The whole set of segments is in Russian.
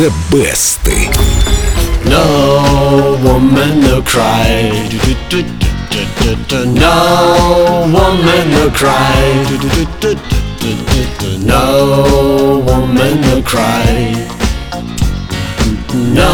The Best. No woman no cry. No woman no cry. No woman no cry. No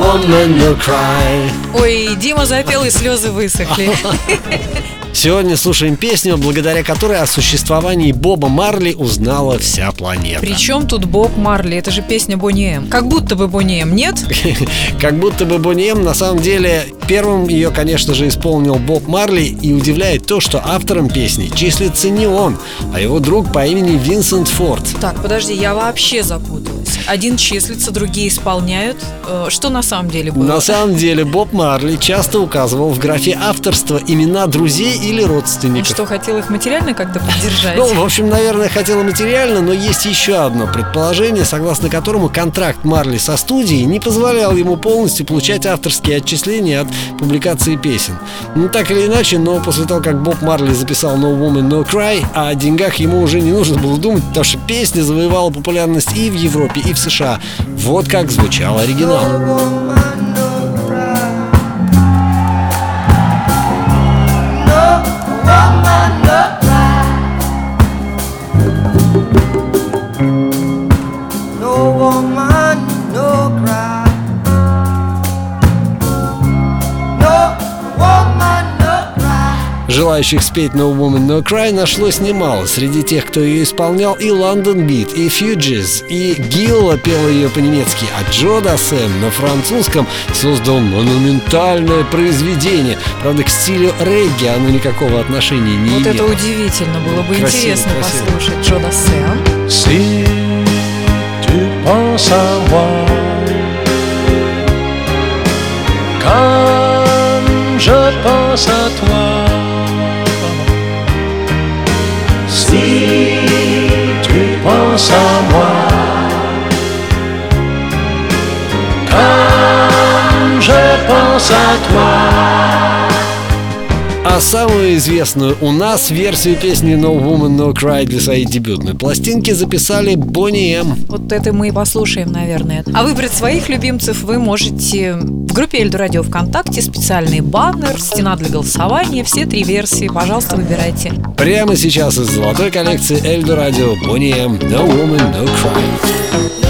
woman no cry. Ой, Дима запел и слезы высохли. Сегодня слушаем песню, благодаря которой о существовании Боба Марли узнала вся планета. Причем тут Боб Марли? Это же песня Бонни М. Как будто бы Бонни М, нет? Как будто бы Бонни М, на самом деле, первым ее, конечно же, исполнил Боб Марли, и удивляет то, что автором песни числится не он, а его друг по имени Винсент Форд. Так, подожди, я вообще запуталась. Один числится, другие исполняют. Э, Что на самом деле было? На самом деле Боб Марли часто указывал в графе авторства имена друзей или Он родственников. что, хотел их материально как-то поддержать? Ну, в общем, наверное, хотела материально, но есть еще одно предположение, согласно которому контракт Марли со студией не позволял ему полностью получать авторские отчисления от публикации песен. Ну, так или иначе, но после того, как Боб Марли записал No Woman No Cry, о деньгах ему уже не нужно было думать, потому что песня завоевала популярность и в Европе, и в США. Вот как звучал оригинал. Желающих спеть No Woman No Cry нашлось немало. Среди тех, кто ее исполнял, и London Beat, и Fugees, и Гилла пела ее по-немецки, а Джо Дассен на французском создал монументальное произведение. Правда, к стилю регги оно никакого отношения не Вот это имело. удивительно, было бы Красиво, интересно красиво. послушать Джо Дассен. Si tu penses à moi comme je pense à toi, А самую известную у нас версию песни No Woman No Cry для своей дебютной пластинки записали Бонни М. Вот это мы и послушаем, наверное. А выбрать своих любимцев вы можете в группе Эльду Радио ВКонтакте. Специальный баннер, стена для голосования, все три версии. Пожалуйста, выбирайте. Прямо сейчас из золотой коллекции Эльдо Радио Бонни М. No Woman No Cry.